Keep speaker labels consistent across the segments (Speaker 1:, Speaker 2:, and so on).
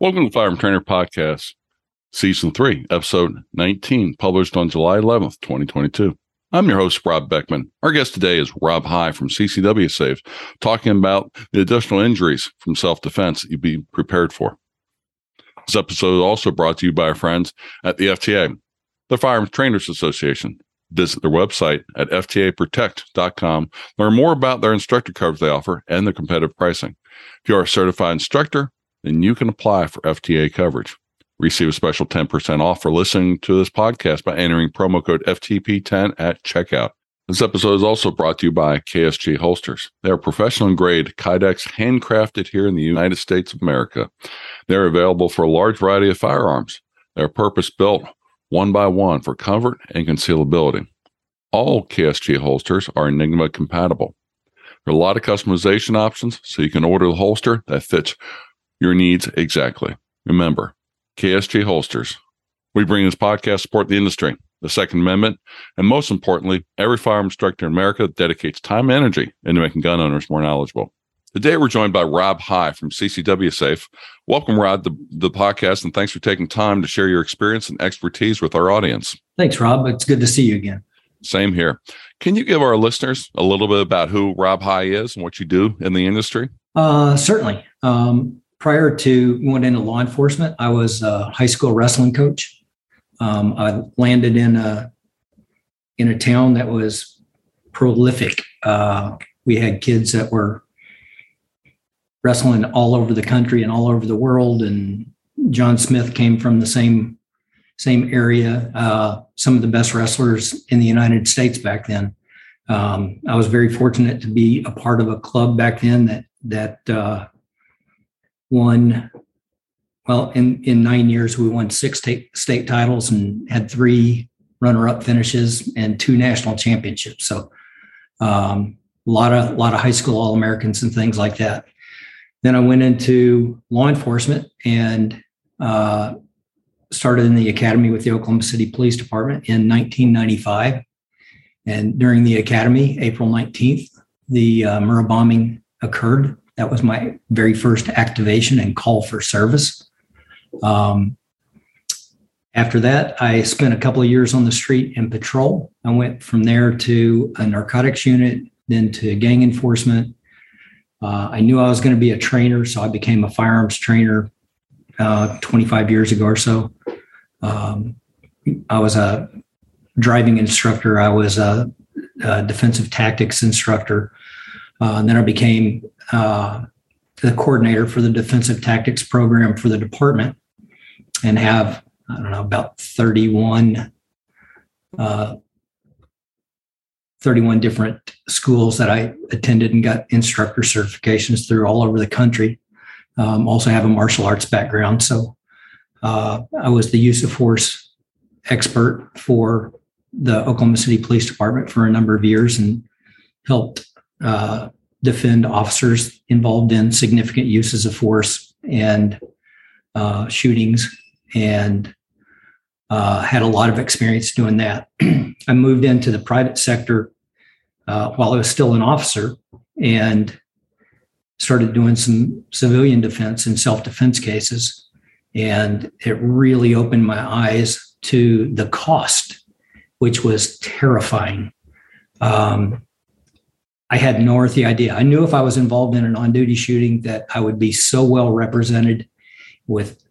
Speaker 1: Welcome to Firearm Trainer Podcast, Season 3, Episode 19, published on July 11th, 2022. I'm your host, Rob Beckman. Our guest today is Rob High from CCW Safe, talking about the additional injuries from self defense you'd be prepared for. This episode is also brought to you by our friends at the FTA, the Firearms Trainers Association. Visit their website at ftaprotect.com. Learn more about their instructor coverage they offer and their competitive pricing. If you are a certified instructor, then you can apply for FTA coverage. Receive a special 10% off for listening to this podcast by entering promo code FTP10 at checkout. This episode is also brought to you by KSG Holsters. They are professional grade Kydex handcrafted here in the United States of America. They're available for a large variety of firearms. They're purpose built one by one for comfort and concealability. All KSG holsters are Enigma compatible. There are a lot of customization options, so you can order the holster that fits your needs exactly. Remember, KSG Holsters. We bring this podcast to support the industry, the Second Amendment, and most importantly, every firearm instructor in America dedicates time and energy into making gun owners more knowledgeable. Today, we're joined by Rob High from CCW Safe. Welcome, Rob, to the podcast, and thanks for taking time to share your experience and expertise with our audience.
Speaker 2: Thanks, Rob. It's good to see you again.
Speaker 1: Same here. Can you give our listeners a little bit about who Rob High is and what you do in the industry?
Speaker 2: Uh, certainly. Um, prior to going into law enforcement, I was a high school wrestling coach. Um, I landed in a in a town that was prolific. Uh, we had kids that were wrestling all over the country and all over the world. And John Smith came from the same same area. Uh, some of the best wrestlers in the United States back then. Um, I was very fortunate to be a part of a club back then that that uh, won. Well, in in nine years, we won six state state titles and had three runner up finishes and two national championships. So, um, a lot of a lot of high school all Americans and things like that. Then I went into law enforcement and uh, started in the academy with the Oklahoma City Police Department in 1995. And during the academy, April 19th, the uh, Murrah bombing occurred. That was my very first activation and call for service. Um, after that, I spent a couple of years on the street in patrol. I went from there to a narcotics unit, then to gang enforcement, uh, I knew I was going to be a trainer, so I became a firearms trainer uh, 25 years ago or so. Um, I was a driving instructor. I was a, a defensive tactics instructor. Uh, and then I became uh, the coordinator for the defensive tactics program for the department and have, I don't know, about 31 uh, 31 different schools that I attended and got instructor certifications through all over the country. Um, also have a martial arts background. So uh, I was the use of force expert for the Oklahoma City Police Department for a number of years and helped uh, defend officers involved in significant uses of force and uh, shootings and uh, had a lot of experience doing that. I moved into the private sector uh, while I was still an officer and started doing some civilian defense and self defense cases. And it really opened my eyes to the cost, which was terrifying. Um, I had no earthly idea. I knew if I was involved in an on duty shooting that I would be so well represented with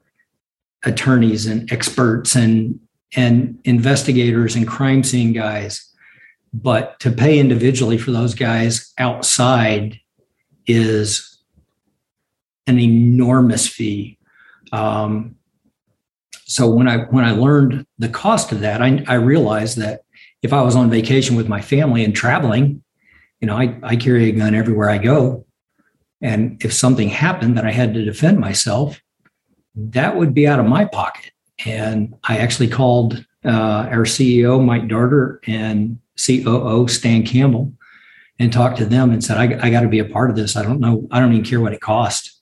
Speaker 2: attorneys and experts and and investigators and crime scene guys but to pay individually for those guys outside is an enormous fee um, so when i when i learned the cost of that I, I realized that if i was on vacation with my family and traveling you know I, I carry a gun everywhere i go and if something happened that i had to defend myself that would be out of my pocket. And I actually called uh, our CEO, Mike Darter, and COO, Stan Campbell, and talked to them and said, I, I got to be a part of this. I don't know. I don't even care what it cost.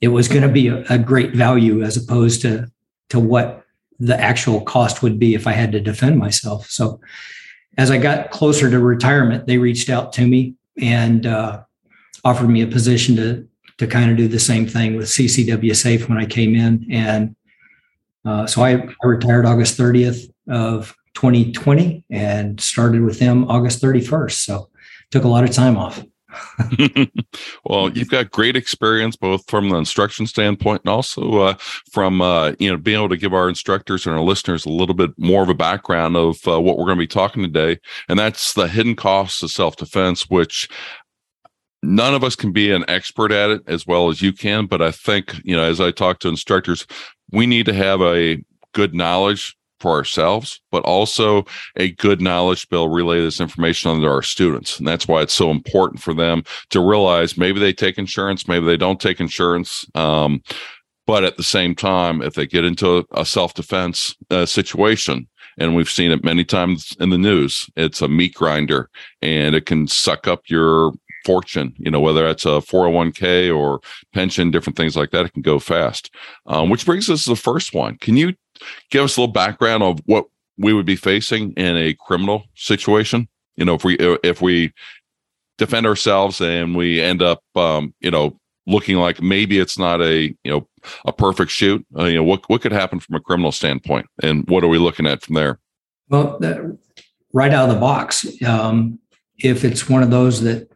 Speaker 2: It was going to be a, a great value as opposed to, to what the actual cost would be if I had to defend myself. So as I got closer to retirement, they reached out to me and uh, offered me a position to to kind of do the same thing with CCW Safe when I came in. And uh, so I, I retired August 30th of 2020 and started with them August 31st. So took a lot of time off.
Speaker 1: well, you've got great experience both from the instruction standpoint and also uh, from uh, you know being able to give our instructors and our listeners a little bit more of a background of uh, what we're going to be talking today, and that's the hidden costs of self defense, which none of us can be an expert at it as well as you can. But I think you know as I talk to instructors, we need to have a good knowledge for ourselves, but also a good knowledge bill relay this information on to our students. And that's why it's so important for them to realize maybe they take insurance, maybe they don't take insurance. Um, but at the same time, if they get into a, self defense uh, situation, and we've seen it many times in the news, it's a meat grinder and it can suck up your fortune, you know, whether that's a 401k or pension, different things like that, it can go fast. Um, which brings us to the first one. Can you give us a little background of what we would be facing in a criminal situation? You know, if we if we defend ourselves and we end up, um, you know, looking like maybe it's not a you know a perfect shoot. Uh, you know, what what could happen from a criminal standpoint, and what are we looking at from there?
Speaker 2: Well, that, right out of the box, um, if it's one of those that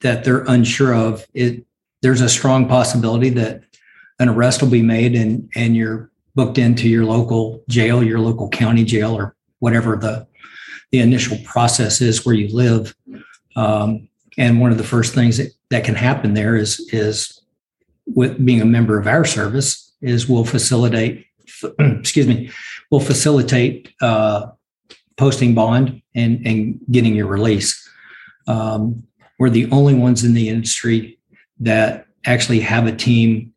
Speaker 2: that they're unsure of, it there's a strong possibility that an arrest will be made and and you're booked into your local jail, your local county jail, or whatever the the initial process is where you live. Um, and one of the first things that, that can happen there is is with being a member of our service is we'll facilitate excuse me we'll facilitate uh, posting bond and and getting your release. Um, we're the only ones in the industry that actually have a team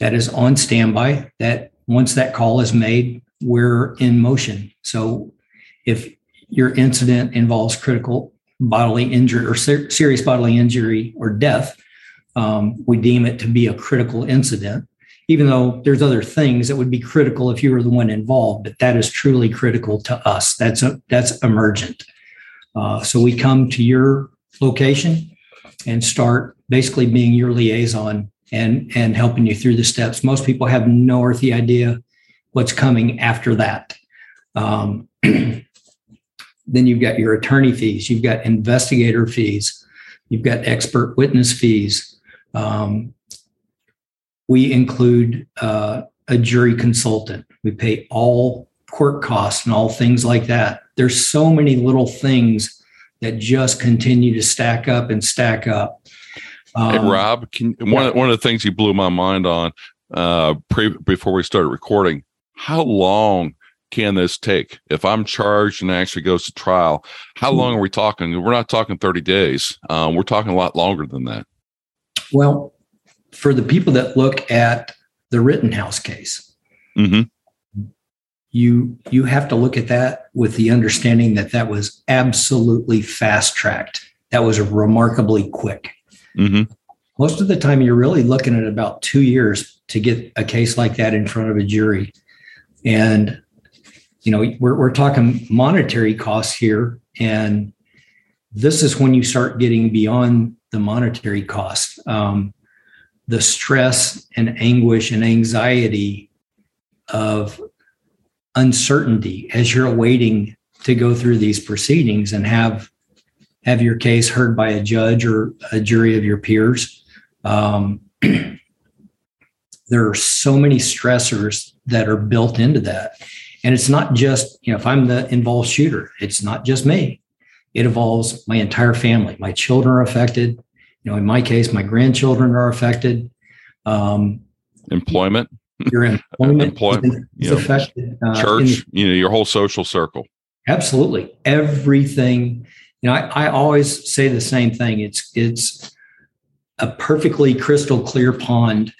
Speaker 2: that is on standby that once that call is made we're in motion. So if your incident involves critical bodily injury or ser- serious bodily injury or death um, we deem it to be a critical incident even though there's other things that would be critical if you were the one involved but that is truly critical to us. That's a, that's emergent. Uh, so we come to your location and start basically being your liaison and and helping you through the steps. Most people have no earthly idea what's coming after that. Um, then you've got your attorney fees, you've got investigator fees, you've got expert witness fees. Um, we include uh, a jury consultant. We pay all court costs and all things like that. There's so many little things that just continue to stack up and stack up.
Speaker 1: Um, hey, Rob, can, one, yeah. one of the things you blew my mind on uh, pre, before we started recording, how long can this take? If I'm charged and actually goes to trial, how long are we talking? We're not talking 30 days. Um, we're talking a lot longer than that.
Speaker 2: Well, for the people that look at the Rittenhouse case, mm-hmm you you have to look at that with the understanding that that was absolutely fast tracked that was remarkably quick mm-hmm. most of the time you're really looking at about two years to get a case like that in front of a jury. And you know we're, we're talking monetary costs here. And this is when you start getting beyond the monetary cost. Um, the stress and anguish and anxiety of uncertainty as you're waiting to go through these proceedings and have have your case heard by a judge or a jury of your peers. Um, there are so many stressors that are built into that. And it's not just, you know, if I'm the involved shooter, it's not just me. It involves my entire family. My children are affected. You know, in my case, my grandchildren are affected. Um,
Speaker 1: Employment
Speaker 2: your employment,
Speaker 1: employment is, affected. Uh, church, the, you know, your whole social circle.
Speaker 2: Absolutely, everything. You know, I, I always say the same thing. It's it's a perfectly crystal clear pond,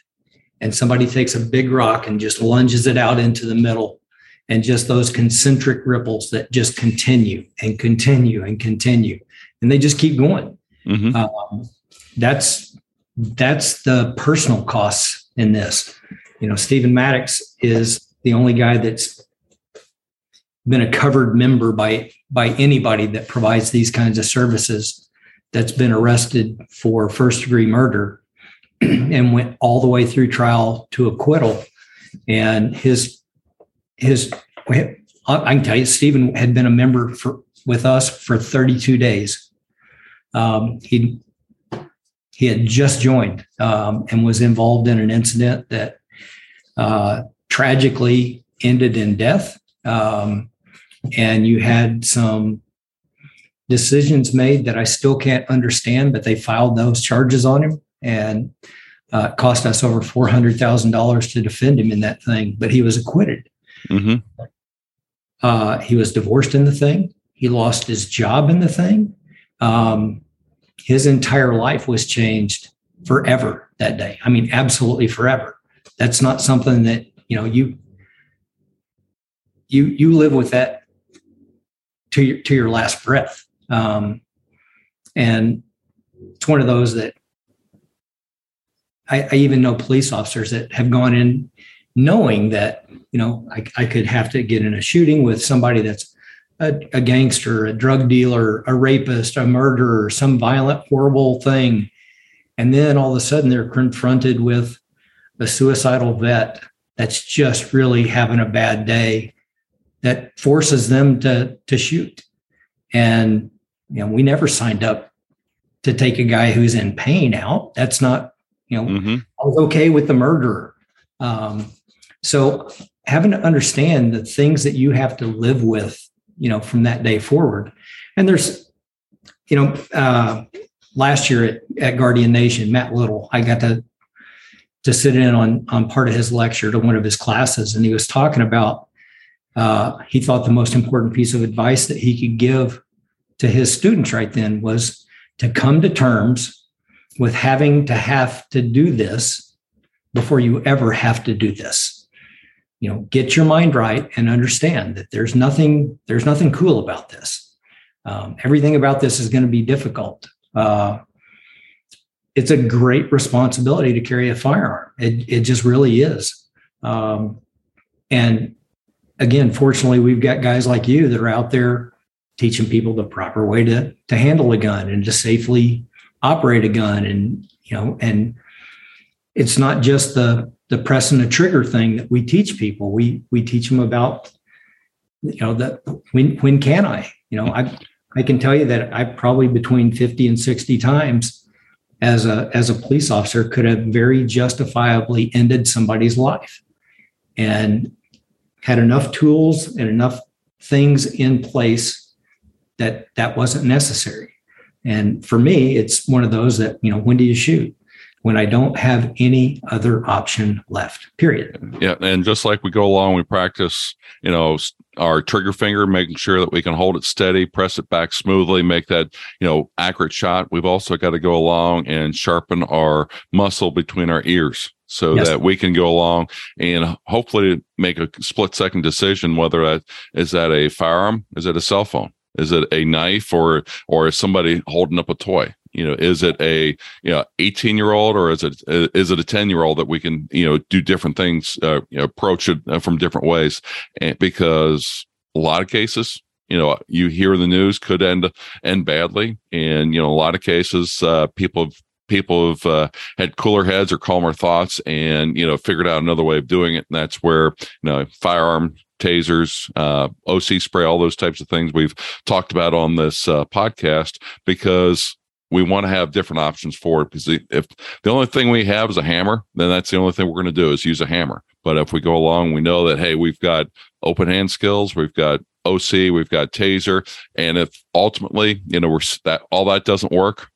Speaker 2: and somebody takes a big rock and just lunges it out into the middle, and just those concentric ripples that just continue and continue and continue, and they just keep going. Mm-hmm. Um, that's that's the personal costs in this you know, Stephen Maddox is the only guy that's been a covered member by by anybody that provides these kinds of services that's been arrested for first degree murder and went all the way through trial to acquittal. And his his I can tell you, Stephen had been a member for with us for 32 days. Um, he he had just joined um, and was involved in an incident that uh, tragically ended in death. Um, and you had some decisions made that I still can't understand, but they filed those charges on him and uh, cost us over four hundred thousand dollars to defend him in that thing. But he was acquitted. Mm-hmm. Uh, he was divorced in the thing. He lost his job in the thing. Um, his entire life was changed forever that day. I mean, absolutely forever. That's not something that you know you you you live with that to your to your last breath. Um, and it's one of those that I, I, even know police officers that have gone in knowing that you know I, I could have to get in a shooting with somebody that's a, a gangster, a drug dealer, a rapist, a murderer, some violent, horrible thing, and then all of a sudden they're confronted with a suicidal vet that's just really having a bad day that forces them to to shoot. And you know we never signed up to take a guy who's in pain out. That's not you know mm-hmm. i was okay with the murderer. Um, so having to understand the things that you have to live with you know from that day forward. And there's you know uh, last year at, at guardian nation matt little i got to to sit in on on part of his lecture to one of his classes. And he was talking about uh, he thought the most important piece of advice that he could give to his students right then was to come to terms with having to have to do this before you ever have to do this. You know get your mind right and understand that there's nothing there's nothing cool about this. Um, everything about this is going to be difficult. Uh, it's a great responsibility to carry a firearm. It, it just really is. Um, and again fortunately we've got guys like you that are out there teaching people the proper way to to handle a gun and to safely operate a gun and you know and it's not just the the press and the trigger thing that we teach people. We we teach them about you know that when when can i? You know i i can tell you that i probably between 50 and 60 times as a as a police officer could have very justifiably ended somebody's life. And had enough tools and enough things in place that that wasn't necessary. And for me, it's one of those that, you know, when do you shoot? When I don't have any other option left, period.
Speaker 1: Yeah. And just like we go along, we practice, you know, our trigger finger, making sure that we can hold it steady, press it back smoothly, make that, you know, accurate shot. We've also got to go along and sharpen our muscle between our ears so yes. that we can go along and hopefully make a split second decision whether that is that a firearm, is it a cell phone? Is it a knife or or is somebody holding up a toy? You know, is it a you know 18 year old or is it is it a 10 year old that we can you know do different things, uh, you know, approach it uh, from different ways? And because a lot of cases, you know, you hear the news could end end badly, and you know, a lot of cases, uh, people have people have uh, had cooler heads or calmer thoughts and you know figured out another way of doing it and that's where you know firearm tasers, uh, OC spray, all those types of things we've talked about on this uh, podcast because we want to have different options for it. Because if the only thing we have is a hammer, then that's the only thing we're going to do is use a hammer. But if we go along, we know that hey, we've got open hand skills, we've got OC, we've got taser, and if ultimately you know we're that all that doesn't work,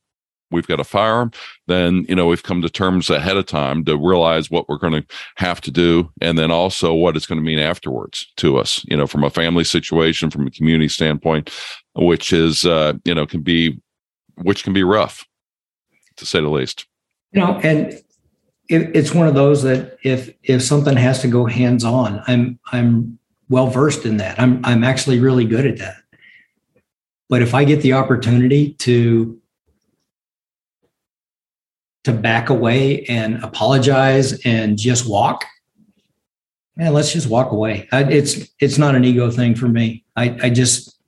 Speaker 1: we've got a firearm, then you know we've come to terms ahead of time to realize what we're going to have to do, and then also what it's going to mean afterwards to us. You know, from a family situation, from a community standpoint, which is uh, you know can be which can be rough, to say the least.
Speaker 2: You know, and it, it's one of those that if if something has to go hands on, I'm I'm well versed in that. I'm I'm actually really good at that. But if I get the opportunity to to back away and apologize and just walk, man, let's just walk away. I, it's it's not an ego thing for me. I I just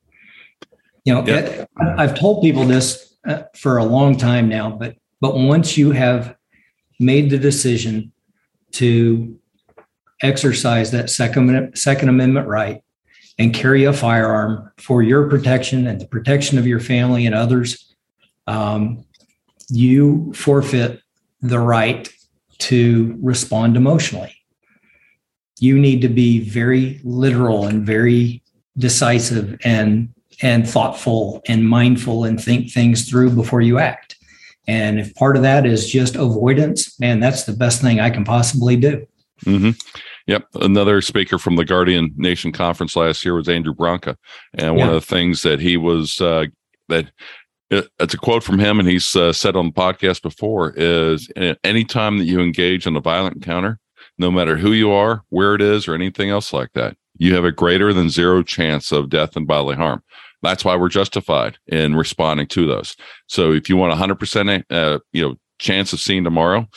Speaker 2: you know yeah. I, I've told people this uh, for a long time now, but but once you have made the decision to exercise that second, second amendment right and carry a firearm for your protection and the protection of your family and others, um, you forfeit the right to respond emotionally. You need to be very literal and very decisive and and thoughtful and mindful and think things through before you act. And if part of that is just avoidance, man, that's the best thing I can possibly do.
Speaker 1: Mm-hmm. Yep. Another speaker from the Guardian Nation conference last year was Andrew Branca. And one yeah. of the things that he was, uh, that it's a quote from him, and he's uh, said on the podcast before is any time that you engage in a violent encounter, no matter who you are, where it is, or anything else like that, you have a greater than zero chance of death and bodily harm. That's why we're justified in responding to those. So if you want a hundred percent, uh, you know, chance of seeing tomorrow,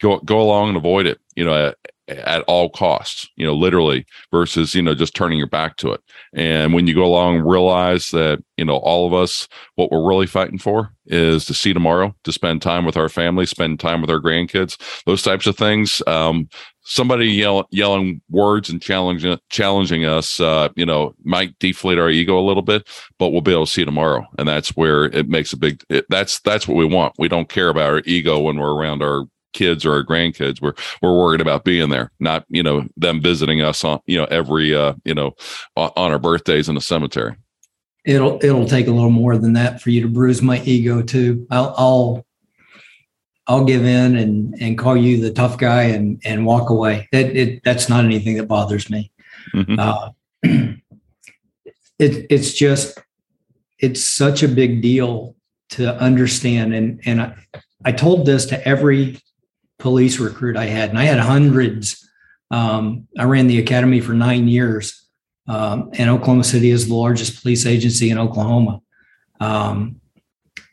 Speaker 1: go go along and avoid it. You know, at all costs, you know, literally versus, you know, just turning your back to it. And when you go along, realize that, you know, all of us, what we're really fighting for is to see tomorrow, to spend time with our family, spend time with our grandkids, those types of things. Um, somebody yell, yelling words and challenging challenging us, uh, you know, might deflate our ego a little bit, but we'll be able to see tomorrow, and that's where it makes a big. It, that's that's what we want. We don't care about our ego when we're around our kids or our grandkids. We're we're worried about being there, not you know them visiting us on you know every uh, you know on, our birthdays in the cemetery.
Speaker 2: It'll it'll take a little more than that for you to bruise my ego too. I'll I'll I'll give in and and call you the tough guy and and walk away. That it, that's not anything that bothers me. Mm-hmm. Uh, it it's just it's such a big deal to understand and and I, I told this to every police recruit I had, and I had hundreds. Um, I ran the academy for nine years, um, and Oklahoma City is the largest police agency in Oklahoma. Um,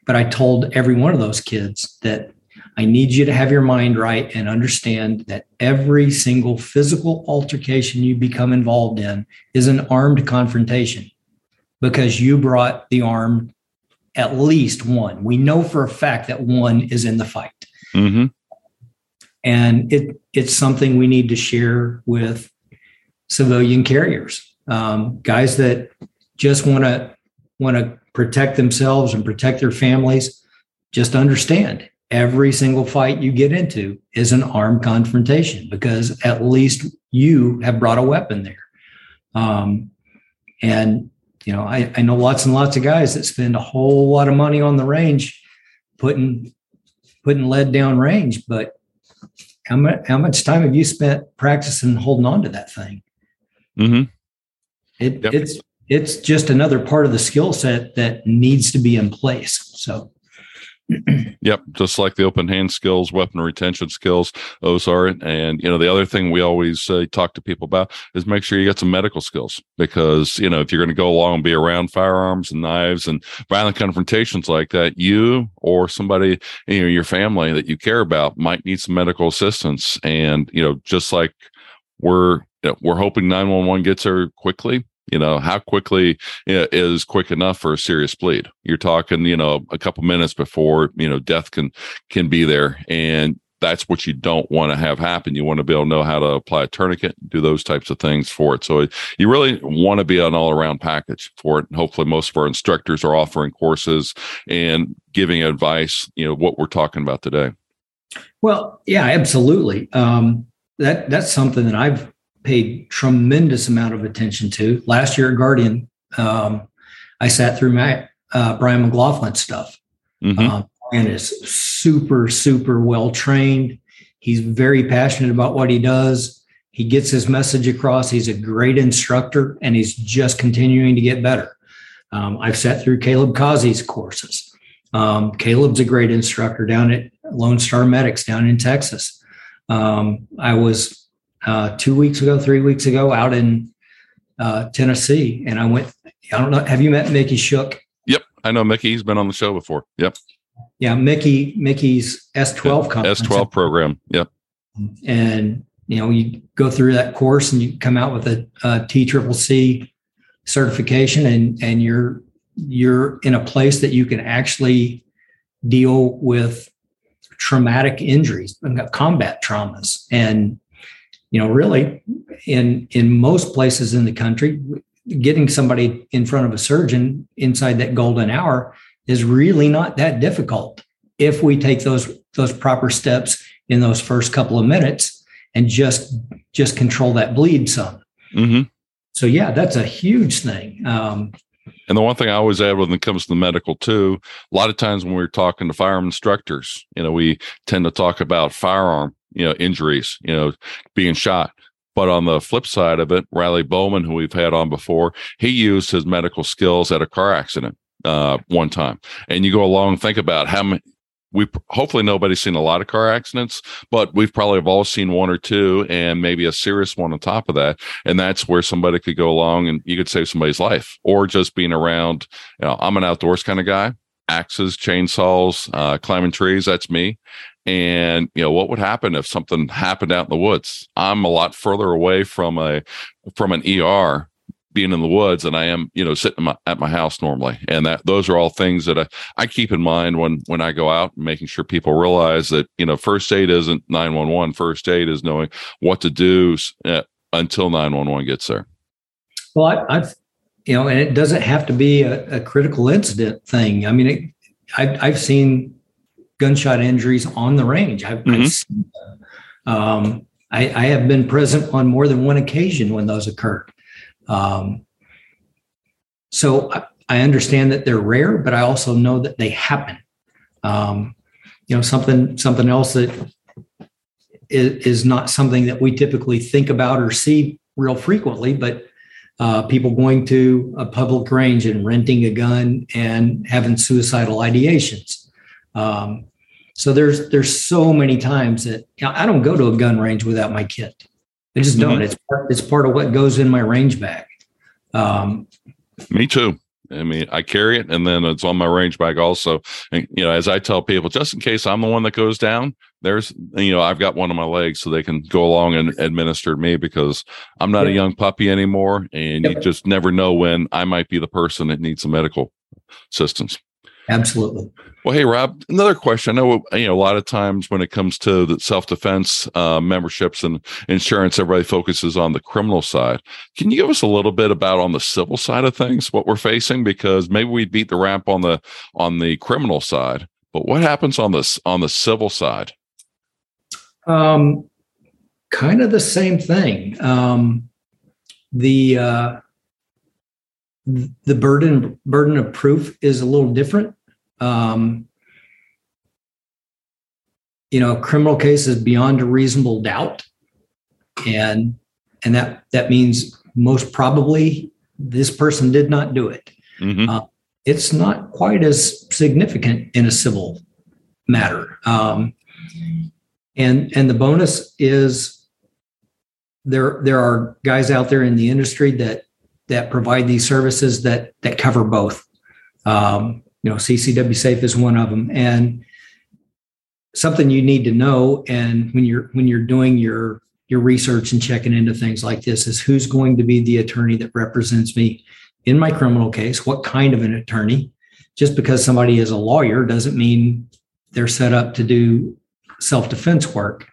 Speaker 2: but I told every one of those kids that I need you to have your mind right and understand that every single physical altercation you become involved in is an armed confrontation because you brought the arm at least one. We know for a fact that one is in the fight. Mm-hmm and it it's something we need to share with civilian carriers, um, guys that just want to want to protect themselves and protect their families. Just understand every single fight you get into is an armed confrontation because at least you have brought a weapon there. Um, and you know, I, I know lots and lots of guys that spend a whole lot of money on the range putting putting lead down range, but how much how much time have you spent practicing holding on to that thing? Mm-hmm. It, yep. It's it's just another part of the skill set that needs to be in place. So
Speaker 1: yep, just like the open hand skills, weapon retention skills, those are it. And you know, the other thing we always uh, talk to people about is make sure you get some medical skills because you know if you're going to go along and be around firearms and knives and violent confrontations like that, you or somebody you know your family that you care about might need some medical assistance. And you know, just like we're you know, we're hoping 911 gets there quickly you know, how quickly is quick enough for a serious bleed? You're talking, you know, a couple minutes before, you know, death can can be there. And that's what you don't want to have happen. You want to be able to know how to apply a tourniquet, do those types of things for it. So you really want to be an all around package for it. And hopefully, most of our instructors are offering courses and giving advice. You know what we're talking about today.
Speaker 2: Well, yeah, absolutely. Um, that that's something that I've paid tremendous amount of attention to. Last year at Guardian, um, I sat through my uh, Brian McLaughlin stuff. Mm-hmm. Um, and is super, super well trained. He's very passionate about what he does. He gets his message across. He's a great instructor, and he's just continuing to get better. Um, I've sat through Caleb Causey's courses. Um, Caleb's a great instructor down at Lone Star Medics down in Texas. Um, I was uh, two weeks ago, three weeks ago, out in uh, Tennessee, and I went. I don't know. Have you met Mickey Shook?
Speaker 1: Yep, I know Mickey. He's been on the show before. Yep.
Speaker 2: Yeah, Mickey. Mickey's S twelve
Speaker 1: S twelve program. Yep.
Speaker 2: And you know, you go through that course and you come out with a, a T triple C certification, and and you're you're in a place that you can actually deal with traumatic injuries, combat traumas, and you know, really, in in most places in the country, getting somebody in front of a surgeon inside that golden hour is really not that difficult if we take those those proper steps in those first couple of minutes and just just control that bleed some. Mm-hmm. So yeah, that's a huge thing. Um,
Speaker 1: and the one thing I always add when it comes to the medical too, a lot of times when we're talking to firearm instructors, you know, we tend to talk about firearm, you know, injuries, you know, being shot. But on the flip side of it, Riley Bowman, who we've had on before, he used his medical skills at a car accident uh, one time. And you go along think about how many, we hopefully nobody's seen a lot of car accidents, but we've probably have all seen one or two and maybe a serious one on top of that. And that's where somebody could go along and you could save somebody's life or just being around. You know, I'm an outdoors kind of guy, axes, chainsaws, uh, climbing trees. That's me. And you know what would happen if something happened out in the woods? I'm a lot further away from a from an ER being in the woods and I am, you know, sitting my, at my house normally. And that those are all things that I, I keep in mind when when I go out making sure people realize that, you know, first aid isn't 911. First aid is knowing what to do uh, until 911 gets there.
Speaker 2: Well, I, have you know, and it doesn't have to be a, a critical incident thing. I mean, it, I've, I've seen gunshot injuries on the range. I've, mm-hmm. I've seen, um, I, I have been present on more than one occasion when those occurred. Um, so I, I, understand that they're rare, but I also know that they happen. Um, you know, something something else that is, is, not something that we typically think about or see real frequently, but uh, people going to a public range and renting a gun and having suicidal ideations. Um, so there's there's so many times that you know, I don't go to a gun range without my kit. I just don't. Mm-hmm. It's part, it's part of what goes in my range bag. Um,
Speaker 1: Me too. I mean, I carry it, and then it's on my range bag also. And you know, as I tell people, just in case I'm the one that goes down, there's you know, I've got one on my legs, so they can go along and administer me because I'm not yeah. a young puppy anymore, and yep. you just never know when I might be the person that needs some medical assistance.
Speaker 2: Absolutely.
Speaker 1: Well, hey, Rob, another question. I know, you know, a lot of times when it comes to the self defense uh, memberships and insurance, everybody focuses on the criminal side. Can you give us a little bit about on the civil side of things, what we're facing? Because maybe we beat the ramp on the on the criminal side, but what happens on this on the civil side?
Speaker 2: Um, kind of the same thing. Um, the uh, the burden burden of proof is a little different. Um, you know, a criminal case is beyond a reasonable doubt, and and that that means most probably this person did not do it. Mm-hmm. Uh, it's not quite as significant in a civil matter, um, and and the bonus is there there are guys out there in the industry that that provide these services that that cover both. Um, you know ccw safe is one of them. And something you need to know and when you're when you're doing your your research and checking into things like this is who's going to be the attorney that represents me in my criminal case? What kind of an attorney? Just because somebody is a lawyer doesn't mean they're set up to do self-defense work.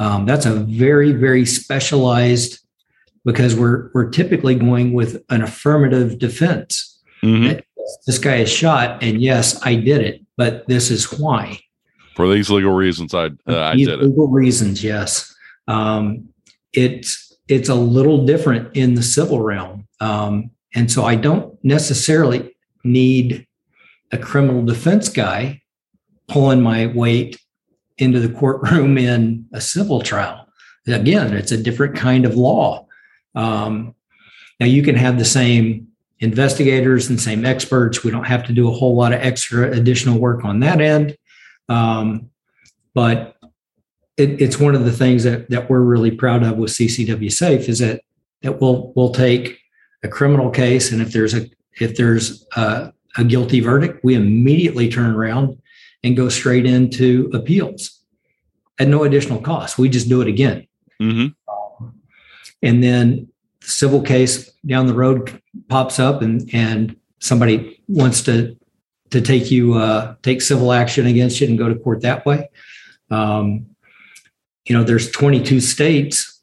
Speaker 2: Um, that's a very very specialized because we're we're typically going with an affirmative defense. Mm-hmm this guy is shot, and yes, I did it, but this is why.
Speaker 1: For these legal reasons, I uh, I
Speaker 2: these did legal it. reasons, yes. Um, it's it's a little different in the civil realm, um, and so I don't necessarily need a criminal defense guy pulling my weight into the courtroom in a civil trial. Again, it's a different kind of law. Um, now you can have the same investigators and same experts. We don't have to do a whole lot of extra additional work on that end. Um, but it, it's one of the things that, that we're really proud of with CCW Safe is that that we'll we'll take a criminal case and if there's a if there's a, a guilty verdict, we immediately turn around and go straight into appeals at no additional cost. We just do it again. Mm-hmm. And then civil case down the road pops up and and somebody wants to to take you uh, take civil action against you and go to court that way, Um, you know, there's 22 states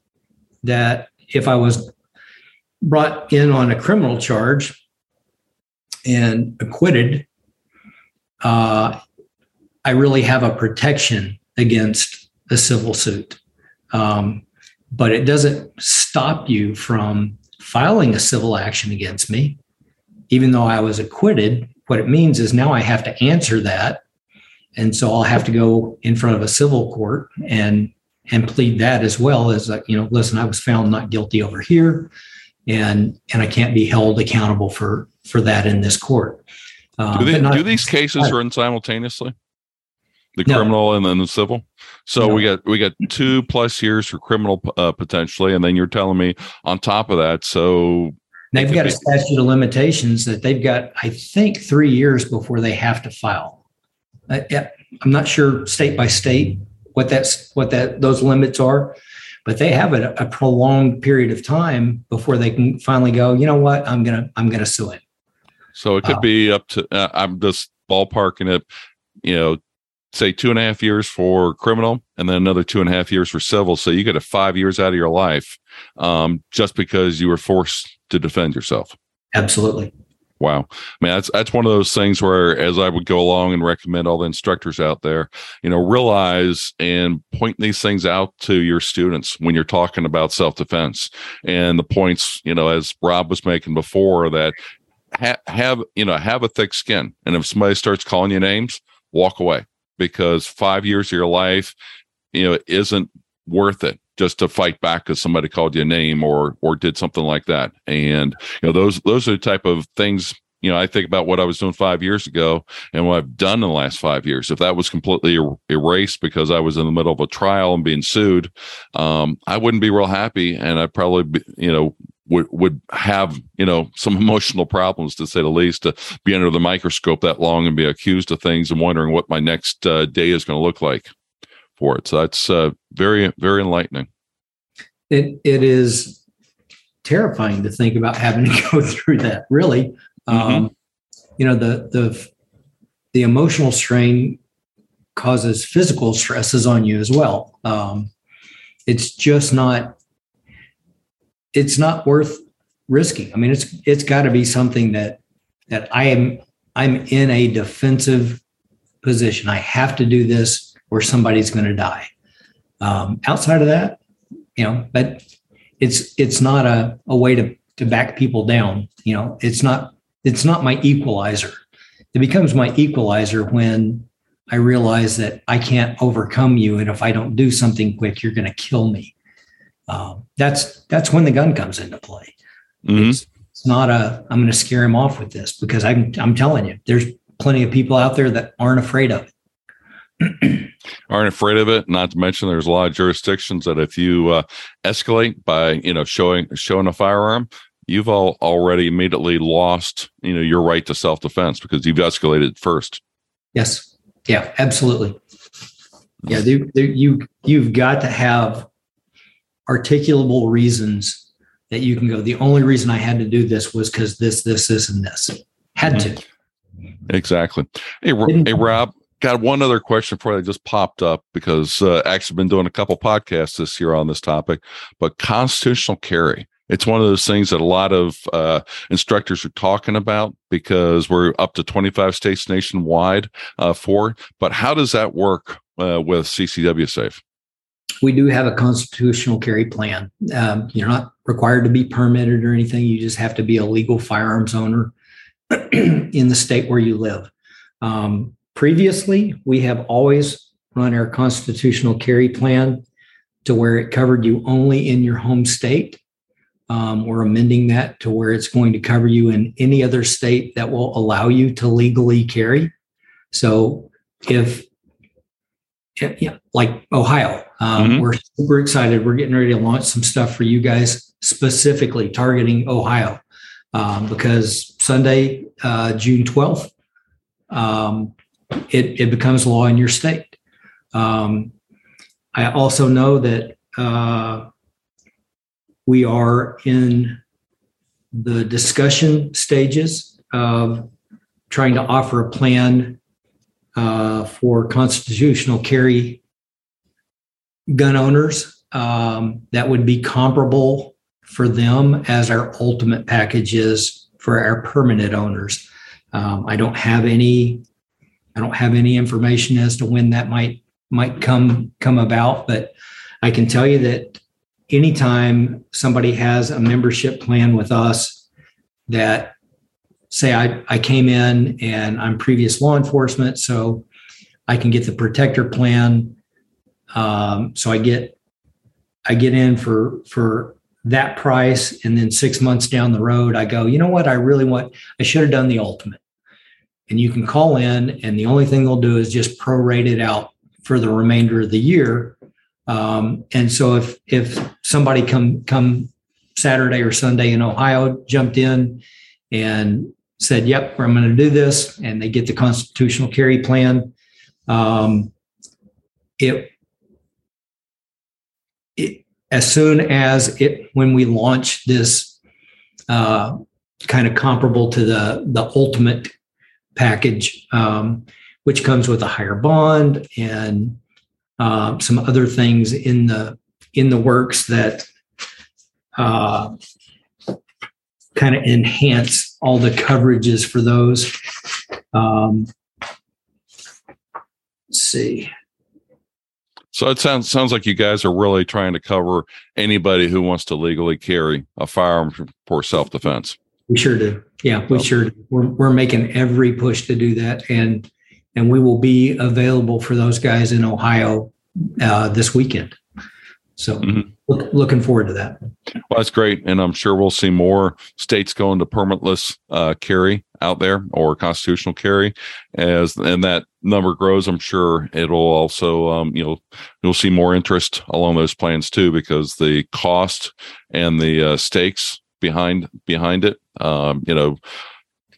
Speaker 2: that if I was brought in on a criminal charge and acquitted, uh, I really have a protection against a civil suit. Um, but it doesn't stop you from filing a civil action against me, even though I was acquitted. What it means is now I have to answer that. And so I'll have to go in front of a civil court and and plead that as well as uh, you know listen i was found not guilty over here and and i can't be held accountable for for that in this court
Speaker 1: uh, do, they, not, do these cases run simultaneously the no. criminal and then the civil so no. we got we got two plus years for criminal uh, potentially and then you're telling me on top of that so
Speaker 2: they've got be- a statute of limitations that they've got i think three years before they have to file. Uh, i'm not sure state by state what that's what that those limits are but they have a, a prolonged period of time before they can finally go you know what? I'm gonna i'm gonna sue it
Speaker 1: so it could uh, be up to uh, i'm just ballparking it you know say two and a half years for criminal and then another two and a half years for civil. So you get a five years out of your life um, just because you were forced to defend yourself.
Speaker 2: Absolutely.
Speaker 1: Wow. I mean, that's that's one of those things where as I would go along and recommend all the instructors out there, you know, realize and point these things out to your students when you're talking about self-defense and the points, you know, as Rob was making before that ha- have, you know, have a thick skin. And if somebody starts calling you names, walk away because five years of your life, you know, isn't worth it just to fight back because somebody called you a name or or did something like that. And you know, those those are the type of things. You know, I think about what I was doing five years ago and what I've done in the last five years. If that was completely er- erased because I was in the middle of a trial and being sued, um, I wouldn't be real happy, and I'd probably, be, you know, would would have you know some emotional problems to say the least to be under the microscope that long and be accused of things and wondering what my next uh, day is going to look like for it. So that's uh, very very enlightening.
Speaker 2: It it is terrifying to think about having to go through that. Really, mm-hmm. um, you know the the the emotional strain causes physical stresses on you as well. Um, it's just not it's not worth risking. I mean, it's it's got to be something that that I am I'm in a defensive position. I have to do this or somebody's going to die. Um, outside of that, you know, but it's it's not a, a way to to back people down. You know, it's not it's not my equalizer. It becomes my equalizer when I realize that I can't overcome you, and if I don't do something quick, you're going to kill me. Um, that's that's when the gun comes into play. Mm-hmm. It's, it's, not a I'm going to scare him off with this because I'm I'm telling you, there's plenty of people out there that aren't afraid of
Speaker 1: it. aren't afraid of it. Not to mention, there's a lot of jurisdictions that if you uh, escalate by you know showing showing a firearm, you've all already immediately lost you know your right to self defense because you've escalated first.
Speaker 2: Yes. Yeah. Absolutely. Yeah. They, they, you you've got to have articulable reasons that you can go. The only reason I had to do this was because this, this, this, and this. Had to.
Speaker 1: Exactly. Hey, hey, Rob. Got one other question for you that just popped up because uh, actually been doing a couple podcasts this year on this topic. But constitutional carry, it's one of those things that a lot of uh, instructors are talking about because we're up to 25 states nationwide uh, for. But how does that work uh, with CCW Safe?
Speaker 2: We do have a constitutional carry plan. Um, you're not required to be permitted or anything. You just have to be a legal firearms owner in the state where you live. Um, previously, we have always run our constitutional carry plan to where it covered you only in your home state. Um, we're amending that to where it's going to cover you in any other state that will allow you to legally carry. So if yeah, like Ohio. Um, mm-hmm. We're super excited. We're getting ready to launch some stuff for you guys, specifically targeting Ohio, um, because Sunday, uh, June 12th, um, it, it becomes law in your state. Um, I also know that uh, we are in the discussion stages of trying to offer a plan uh, for constitutional carry gun owners um, that would be comparable for them as our ultimate package is for our permanent owners. Um, I don't have any I don't have any information as to when that might might come come about, but I can tell you that anytime somebody has a membership plan with us that say I, I came in and I'm previous law enforcement, so I can get the protector plan. Um, so I get I get in for for that price, and then six months down the road, I go, you know what? I really want. I should have done the ultimate. And you can call in, and the only thing they'll do is just prorate it out for the remainder of the year. Um, and so if if somebody come come Saturday or Sunday in Ohio jumped in and said, "Yep, I'm going to do this," and they get the constitutional carry plan, um, it it as soon as it when we launch this uh, kind of comparable to the the ultimate package, um, which comes with a higher bond and uh, some other things in the in the works that uh, kind of enhance all the coverages for those. Um, see.
Speaker 1: So it sounds sounds like you guys are really trying to cover anybody who wants to legally carry a firearm for self defense.
Speaker 2: We sure do. Yeah, we sure do. We're, we're making every push to do that, and and we will be available for those guys in Ohio uh, this weekend. So mm-hmm. Look, looking forward to that.
Speaker 1: Well, that's great, and I'm sure we'll see more states going to permitless uh, carry out there or constitutional carry as and that number grows. I'm sure it'll also um, you know you'll see more interest along those plans too because the cost and the uh, stakes behind behind it. Um, you know,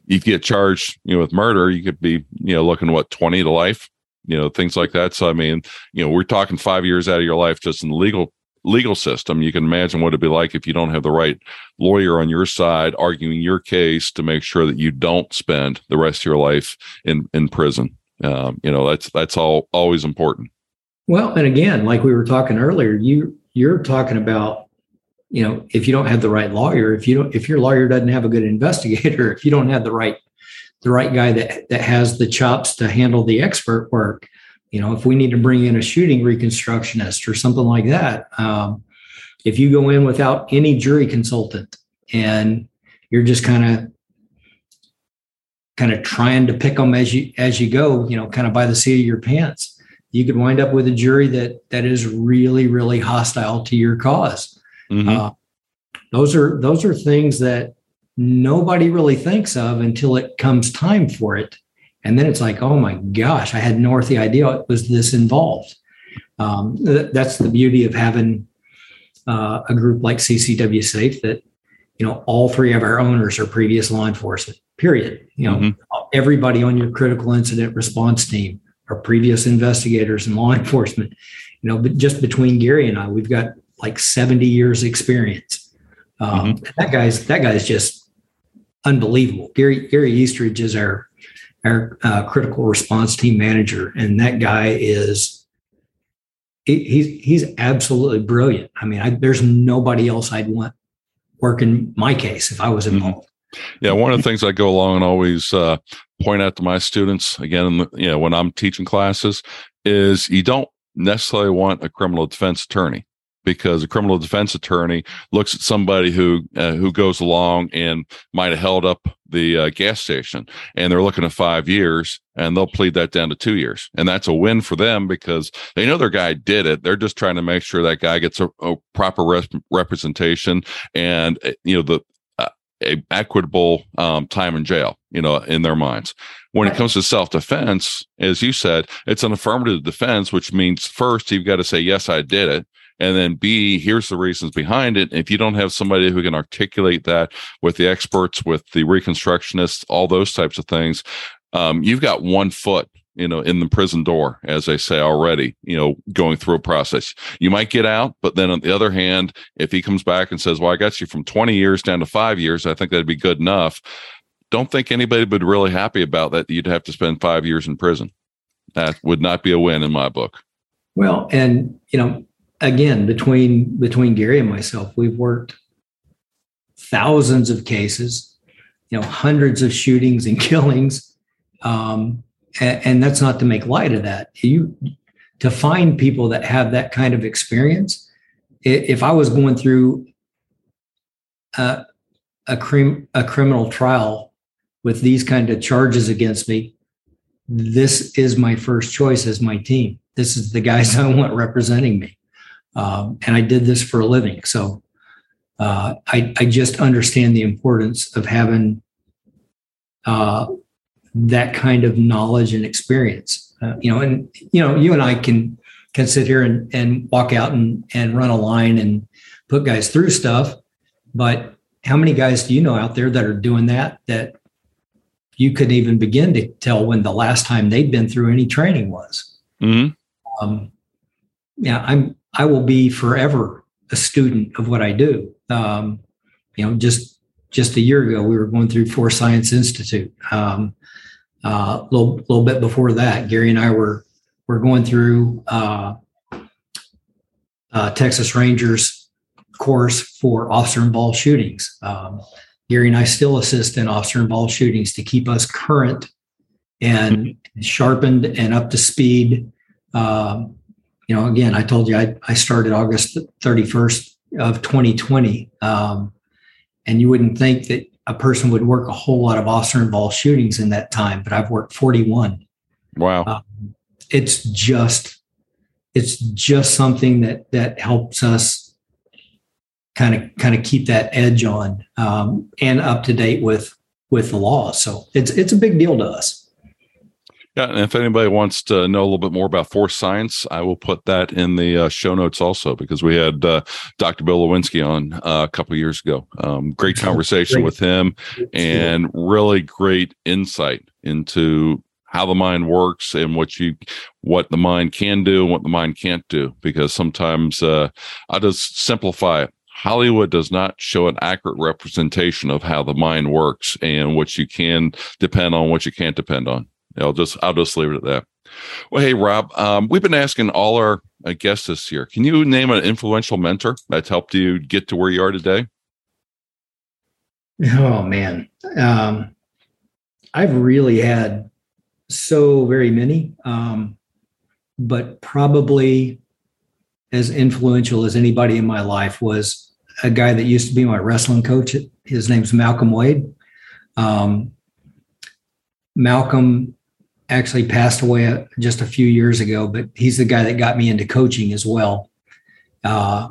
Speaker 1: you get charged you know with murder, you could be you know looking what 20 to life you know things like that so i mean you know we're talking five years out of your life just in legal legal system you can imagine what it'd be like if you don't have the right lawyer on your side arguing your case to make sure that you don't spend the rest of your life in in prison um, you know that's that's all always important
Speaker 2: well and again like we were talking earlier you you're talking about you know if you don't have the right lawyer if you don't if your lawyer doesn't have a good investigator if you don't have the right the right guy that that has the chops to handle the expert work. You know, if we need to bring in a shooting reconstructionist or something like that, um, if you go in without any jury consultant and you're just kind of kind of trying to pick them as you as you go, you know, kind of by the seat of your pants, you could wind up with a jury that that is really really hostile to your because mm-hmm. uh, those are those are things that nobody really thinks of until it comes time for it. And then it's like, oh my gosh, I had no earthly idea it was this involved. Um, th- that's the beauty of having uh, a group like CCW Safe that, you know, all three of our owners are previous law enforcement, period. You know, mm-hmm. everybody on your critical incident response team are previous investigators and law enforcement. You know, but just between Gary and I, we've got like 70 years experience. Um, mm-hmm. That guy's that guy's just unbelievable. Gary Gary Eastridge is our our uh, critical response team manager, and that guy is he, he's he's absolutely brilliant. I mean, I, there's nobody else I'd want working my case if I was mm-hmm. involved.
Speaker 1: Yeah, one of the things I go along and always uh, point out to my students again, you know, when I'm teaching classes, is you don't necessarily want a criminal defense attorney because a criminal defense attorney looks at somebody who uh, who goes along and might have held up the uh, gas station and they're looking at five years and they'll plead that down to two years. And that's a win for them because they know their guy did it. They're just trying to make sure that guy gets a, a proper rep- representation and uh, you know the uh, a equitable um, time in jail you know in their minds. When it comes to self-defense as you said it's an affirmative defense which means first you've got to say yes i did it and then b here's the reasons behind it. If you don't have somebody who can articulate that with the experts with the reconstructionists all those types of things um, you've got one foot you know in the prison door as they say already you know going through a process. You might get out but then on the other hand if he comes back and says well i got you from 20 years down to five years i think that'd be good enough. Don't think anybody would be really happy about that you'd have to spend five years in prison. That would not be a win in my book.
Speaker 2: Well and you know again, between between Gary and myself, we've worked thousands of cases, you know, hundreds of shootings and killings. Um, and, and that's not to make light of that. You to find people that have that kind of experience. If I was going through a, a, crim, a criminal trial with these kind of charges against me, this is my first choice as my team. This is the guys I want representing me. Um, and I did this for a living. So uh, I, I just understand the importance of having uh, that kind of knowledge and experience. Uh, you know, and you know, you and I can can sit here and, and walk out and, and run a line and put guys through stuff. But how many guys do you know out there that are doing that that you couldn't even begin to tell when the last time they'd been through any training was? Mm-hmm. Um, yeah, I'm I will be forever a student of what I do. Um, you know, just just a year ago, we were going through Force Science Institute. Um, a uh, little, little bit before that, Gary and I were were going through uh, uh, Texas Rangers course for officer involved shootings. Um, Gary and I still assist in officer involved shootings to keep us current and mm-hmm. sharpened and up to speed. Um, you know, again, I told you I, I started August 31st of 2020. Um, and you wouldn't think that a person would work a whole lot of officer involved shootings in that time, but I've worked 41.
Speaker 1: Wow. Um,
Speaker 2: it's just, it's just something that, that helps us kind of, kind of keep that edge on um, and up to date with, with the law. So it's, it's a big deal to us.
Speaker 1: Yeah, and if anybody wants to know a little bit more about Force Science, I will put that in the uh, show notes also because we had uh, Dr. Bill Lewinski on uh, a couple years ago. Um, great conversation great. with him and really great insight into how the mind works and what you what the mind can do and what the mind can't do because sometimes uh, i'll just simplify it hollywood does not show an accurate representation of how the mind works and what you can depend on what you can't depend on I'll just I'll just leave it at that. Well, hey Rob, um, we've been asking all our uh, guests this year. Can you name an influential mentor that's helped you get to where you are today?
Speaker 2: Oh man, um, I've really had so very many, um, but probably as influential as anybody in my life was a guy that used to be my wrestling coach. His name's Malcolm Wade. Um, Malcolm actually passed away just a few years ago, but he's the guy that got me into coaching as well. Uh,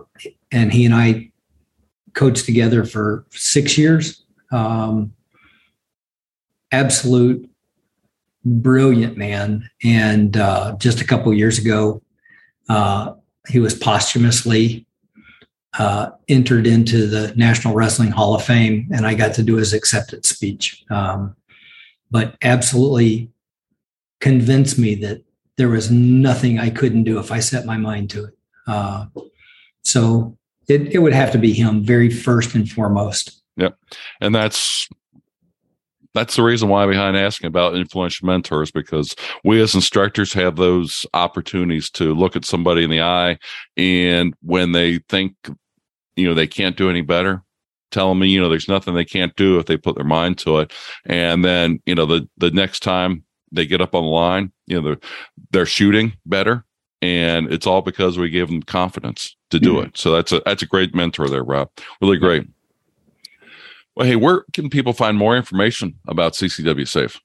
Speaker 2: and he and I coached together for six years. Um, absolute brilliant man. And uh, just a couple years ago, uh, he was posthumously uh, entered into the National Wrestling Hall of Fame, and I got to do his acceptance speech. Um, but absolutely convinced me that there was nothing I couldn't do if I set my mind to it. Uh, so it, it would have to be him very first and foremost.
Speaker 1: Yep. And that's that's the reason why behind asking about influential mentors because we as instructors have those opportunities to look at somebody in the eye and when they think you know they can't do any better tell me you know there's nothing they can't do if they put their mind to it and then you know the the next time they get up on the line, you know, they're they're shooting better, and it's all because we gave them confidence to do mm-hmm. it. So that's a that's a great mentor there, Rob. Really great. Well, hey, where can people find more information about CCW Safe?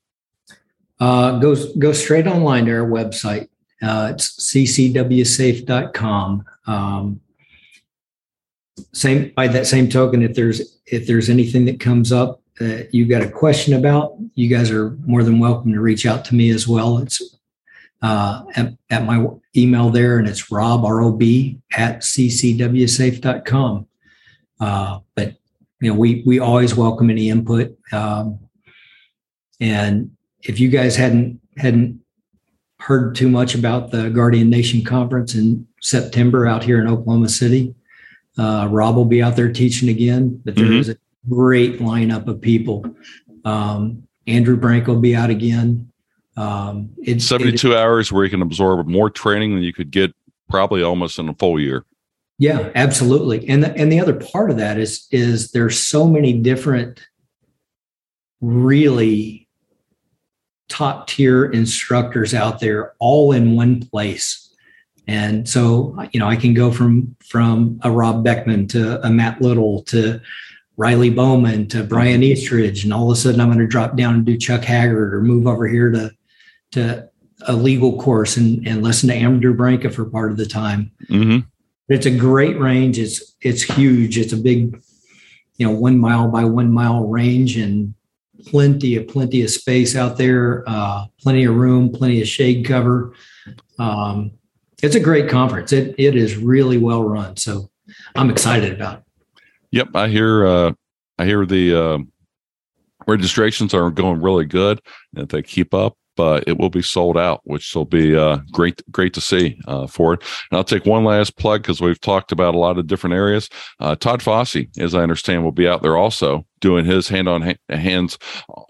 Speaker 2: Uh, go go straight online to our website. Uh, it's ccwsafe.com. Um, same by that same token, if there's if there's anything that comes up that you got a question about, you guys are more than welcome to reach out to me as well. It's uh, at, at, my email there, and it's rob, R-O-B, at ccwsafe.com. Uh, but, you know, we, we always welcome any input. Um, and if you guys hadn't, hadn't heard too much about the Guardian Nation Conference in September out here in Oklahoma City, uh, Rob will be out there teaching again, but there mm-hmm. is a great lineup of people. Um, Andrew Branca will be out again.
Speaker 1: Um, it's 72 it, hours where you can absorb more training than you could get probably almost in a full year.
Speaker 2: Yeah, absolutely. And the, and the other part of that is is there's so many different really top tier instructors out there all in one place. And so, you know, I can go from from a Rob Beckman to a Matt Little to Riley Bowman to Brian Eastridge, and all of a sudden I'm going to drop down and do Chuck Haggard or move over here to to a legal course and, and listen to Andrew Branca for part of the time. Mm-hmm. It's a great range. It's it's huge. It's a big, you know, one mile by one mile range and plenty of plenty of space out there, uh, plenty of room, plenty of shade cover. Um, it's a great conference. It it is really well run. So I'm excited about it.
Speaker 1: Yep, I hear uh, I hear the uh, registrations are going really good. and If they keep up, uh, it will be sold out, which will be uh, great great to see uh, for it. And I'll take one last plug because we've talked about a lot of different areas. Uh, Todd Fossey, as I understand, will be out there also doing his hand on ha- hands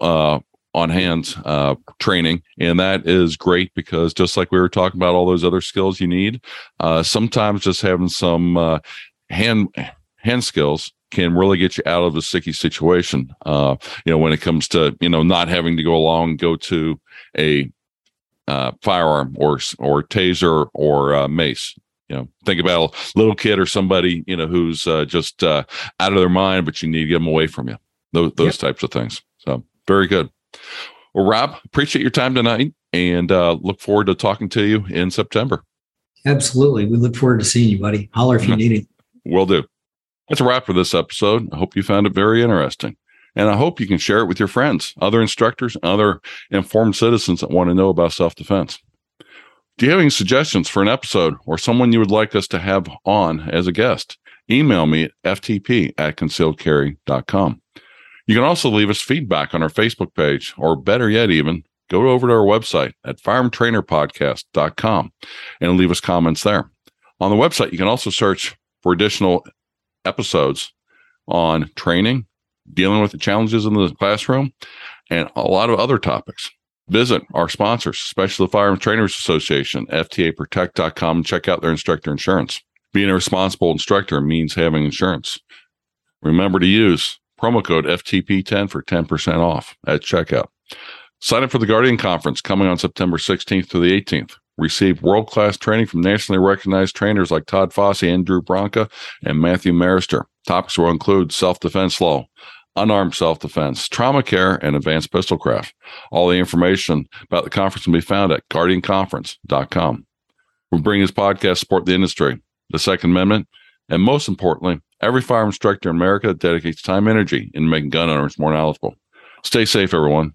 Speaker 1: uh, on hands uh, training, and that is great because just like we were talking about all those other skills you need, uh, sometimes just having some uh, hand hand skills can really get you out of a sticky situation. Uh, you know, when it comes to you know not having to go along, go to a uh, firearm or or taser or uh, mace. You know, think about a little kid or somebody you know who's just out of their mind, but you need to get them away from you. Those those yep. types of things. So very good. Well, Rob, appreciate your time tonight and uh, look forward to talking to you in September.
Speaker 2: Absolutely. We look forward to seeing you, buddy. Holler if you need it.
Speaker 1: Will do. That's a wrap for this episode. I hope you found it very interesting. And I hope you can share it with your friends, other instructors, other informed citizens that want to know about self defense. Do you have any suggestions for an episode or someone you would like us to have on as a guest? Email me at ftp at concealedcarry.com. You can also leave us feedback on our Facebook page, or better yet, even go over to our website at firearmtrainerpodcast.com and leave us comments there. On the website, you can also search for additional episodes on training, dealing with the challenges in the classroom, and a lot of other topics. Visit our sponsors, especially the Firearms Trainers Association, FTAProtect.com, and check out their instructor insurance. Being a responsible instructor means having insurance. Remember to use promo code FTP10 for 10% off at checkout. Sign up for the Guardian Conference coming on September 16th to the 18th. Receive world class training from nationally recognized trainers like Todd Fossey, Andrew Branca, and Matthew Maruster. Topics will include self defense law, unarmed self defense, trauma care, and advanced pistol craft. All the information about the conference can be found at guardianconference.com. We bring this podcast to support the industry, the Second Amendment, and most importantly, Every firearm instructor in America dedicates time and energy in making gun owners more knowledgeable. Stay safe, everyone.